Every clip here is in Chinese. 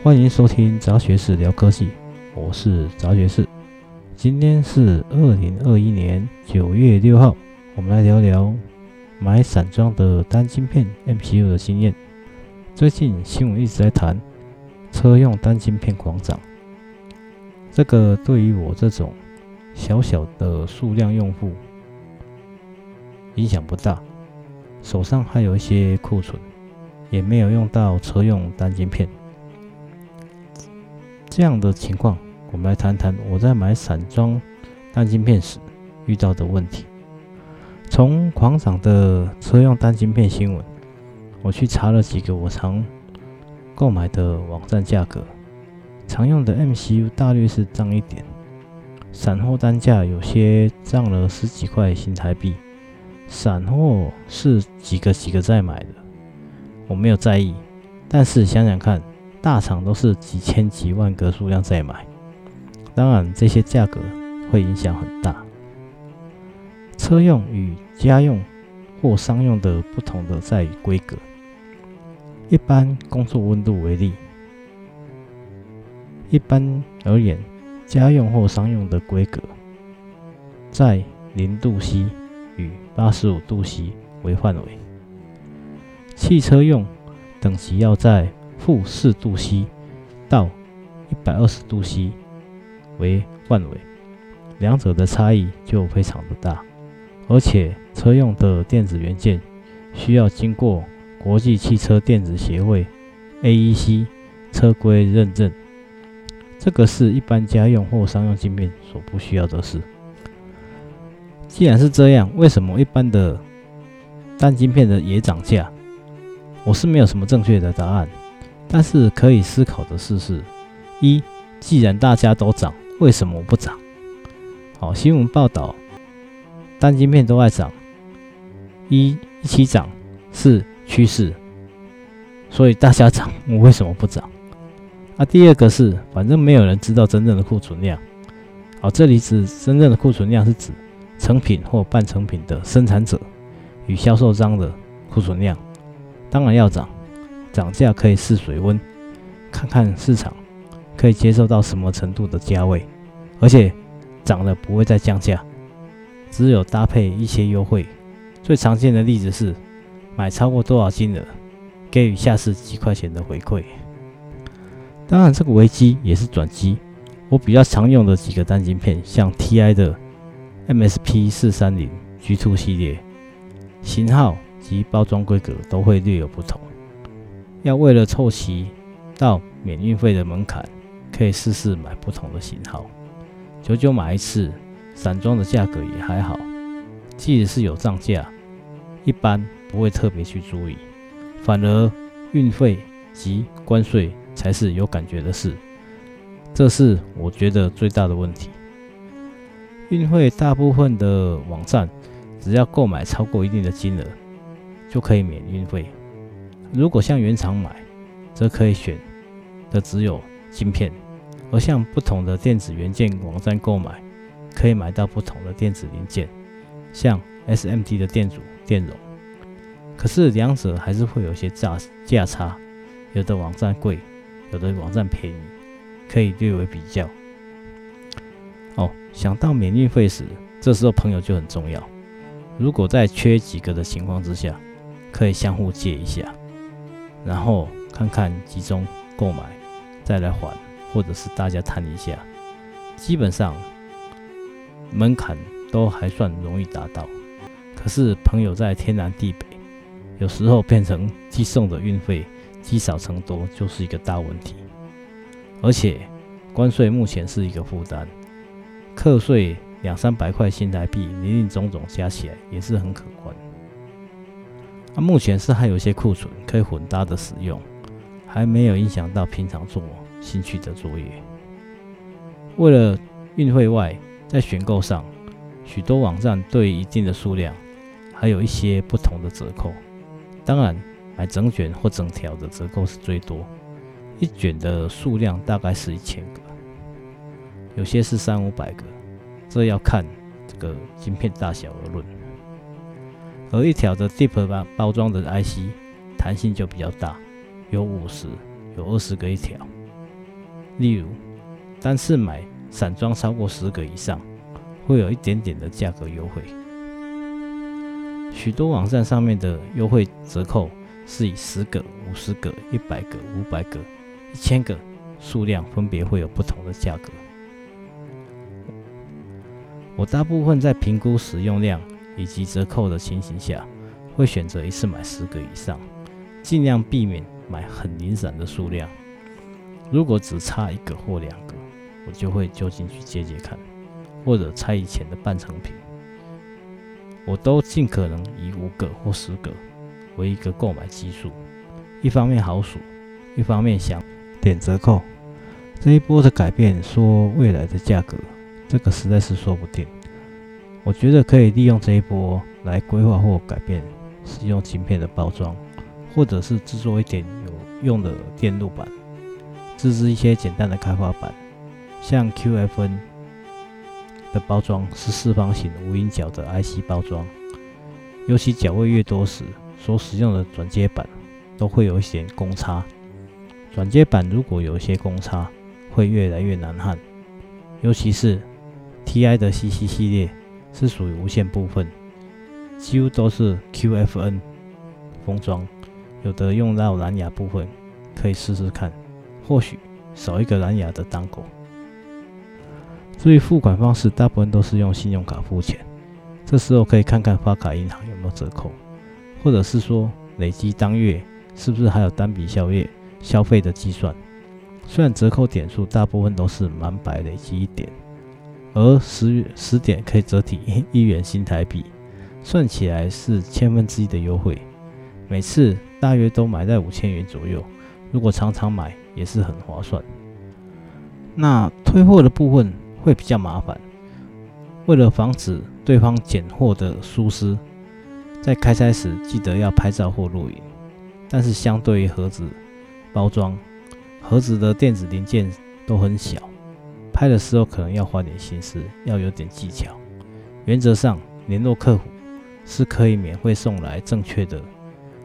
欢迎收听杂学士聊科技，我是杂学士。今天是二零二一年九月六号，我们来聊聊买散装的单晶片 MCU 的经验。最近新闻一直在谈车用单晶片狂涨，这个对于我这种小小的数量用户影响不大，手上还有一些库存，也没有用到车用单晶片。这样的情况，我们来谈谈我在买散装单晶片时遇到的问题。从狂涨的车用单晶片新闻，我去查了几个我常购买的网站价格，常用的 MCU 大约是涨一点，散货单价有些涨了十几块新台币。散货是几个几个在买的，我没有在意，但是想想看。大厂都是几千几万个数量在买，当然这些价格会影响很大。车用与家用或商用的不同的在于规格。一般工作温度为例，一般而言，家用或商用的规格在零度 C 与八十五度 C 为范围。汽车用等级要在负四度 C 到一百二十度 C 为范围，两者的差异就非常的大，而且车用的电子元件需要经过国际汽车电子协会 AEC 车规认证，这个是一般家用或商用芯片所不需要的事。既然是这样，为什么一般的单晶片的也涨价？我是没有什么正确的答案。但是可以思考的事是：一，既然大家都涨，为什么不涨？好，新闻报道，单晶片都在涨，一一起涨是趋势，所以大家涨，我为什么不涨？啊，第二个是，反正没有人知道真正的库存量。好，这里指真正的库存量是指成品或半成品的生产者与销售商的库存量，当然要涨。涨价可以试水温，看看市场可以接受到什么程度的价位，而且涨了不会再降价，只有搭配一些优惠。最常见的例子是买超过多少金额，给予下次几块钱的回馈。当然，这个危机也是转机。我比较常用的几个单晶片，像 TI 的 MSP 四三零 G2 系列，型号及包装规格都会略有不同。要为了凑齐到免运费的门槛，可以试试买不同的型号，久久买一次。散装的价格也还好，即使是有涨价，一般不会特别去注意，反而运费及关税才是有感觉的事。这是我觉得最大的问题。运费大部分的网站只要购买超过一定的金额，就可以免运费。如果向原厂买，则可以选的只有晶片；而向不同的电子元件网站购买，可以买到不同的电子零件，像 SMT 的电阻、电容。可是两者还是会有些价价差，有的网站贵，有的网站便宜，可以略为比较。哦，想到免运费时，这时候朋友就很重要。如果在缺几个的情况之下，可以相互借一下。然后看看集中购买，再来还，或者是大家谈一下，基本上门槛都还算容易达到。可是朋友在天南地北，有时候变成寄送的运费积少成多，就是一个大问题。而且关税目前是一个负担，课税两三百块新台币，林林总总加起来也是很可观。那、目前是还有一些库存可以混搭的使用，还没有影响到平常做兴趣的作业。为了运费外，在选购上，许多网站对一定的数量还有一些不同的折扣。当然，买整卷或整条的折扣是最多，一卷的数量大概是一千个，有些是三五百个，这要看这个晶片大小而论。而一条的 DIP 包包装的 IC 弹性就比较大，有五十，有二十个一条，例如，单次买散装超过十个以上，会有一点点的价格优惠。许多网站上面的优惠折扣是以十个、五十个、一百个、五百个、一千个数量分别会有不同的价格。我大部分在评估使用量以及折扣的情形下，会选择一次买十个以上，尽量避免买很零散的数量。如果只差一个或两个，我就会就近去接接看，或者拆以前的半成品。我都尽可能以五个或十个为一个购买基数，一方面好数，一方面想点折扣。这一波的改变，说未来的价格，这个实在是说不定。我觉得可以利用这一波来规划或改变使用晶片的包装，或者是制作一点有用的电路板，自制一些简单的开发板，像 QFN。的包装是四方形无影角的 IC 包装，尤其角位越多时，所使用的转接板都会有一些公差。转接板如果有一些公差，会越来越难焊。尤其是 TI 的 CC 系列是属于无线部分，几乎都是 QFN 封装，有的用到蓝牙部分，可以试试看，或许少一个蓝牙的 Dongle。至于付款方式，大部分都是用信用卡付钱。这时候可以看看发卡银行有没有折扣，或者是说累积当月是不是还有单笔消费消费的计算。虽然折扣点数大部分都是满百累积一点，而十十点可以折抵 一元新台币，算起来是千分之一的优惠。每次大约都买在五千元左右，如果常常买也是很划算。那退货的部分。会比较麻烦，为了防止对方拣货的疏失，在开拆时记得要拍照或录影。但是相对于盒子包装，盒子的电子零件都很小，拍的时候可能要花点心思，要有点技巧。原则上，联络客服是可以免费送来正确的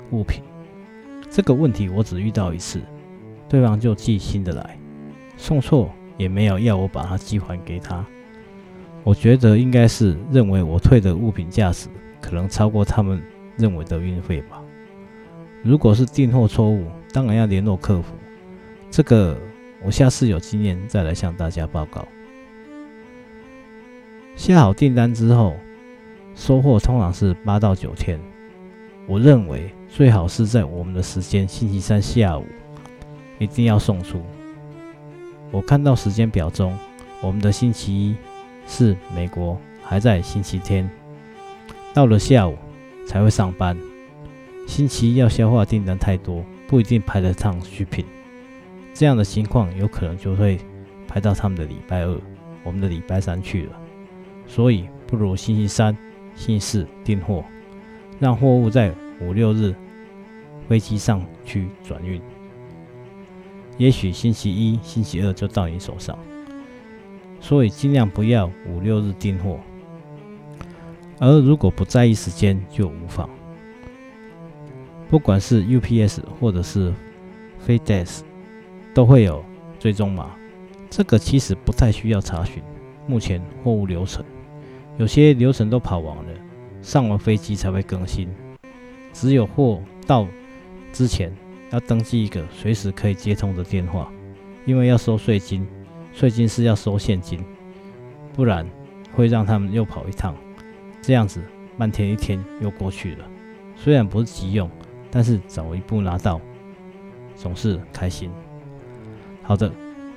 物品。这个问题我只遇到一次，对方就寄新的来，送错。也没有要我把它寄还给他，我觉得应该是认为我退的物品价值可能超过他们认为的运费吧。如果是订货错误，当然要联络客服。这个我下次有经验再来向大家报告。下好订单之后，收货通常是八到九天。我认为最好是在我们的时间，星期三下午一定要送出。我看到时间表中，我们的星期一是美国还在星期天，到了下午才会上班。星期一要消化订单太多，不一定排得上 shipping。这样的情况有可能就会排到他们的礼拜二，我们的礼拜三去了。所以不如星期三、星期四订货，让货物在五六日飞机上去转运。也许星期一、星期二就到你手上，所以尽量不要五六日订货。而如果不在意时间就无妨。不管是 UPS 或者是 FedEx，都会有追踪码。这个其实不太需要查询。目前货物流程，有些流程都跑完了，上完飞机才会更新。只有货到之前。要登记一个随时可以接通的电话，因为要收税金，税金是要收现金，不然会让他们又跑一趟，这样子半天一天又过去了。虽然不是急用，但是早一步拿到总是开心。好的，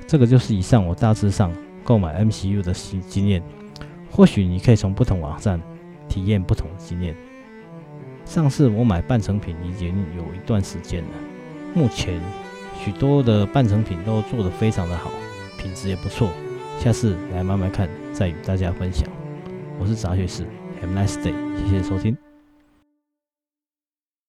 这个就是以上我大致上购买 MCU 的经经验，或许你可以从不同网站体验不同的经验。上次我买半成品已经有一段时间了。目前许多的半成品都做得非常的好，品质也不错。下次来慢慢看，再与大家分享。我是杂学士，Have a nice day，谢谢收听。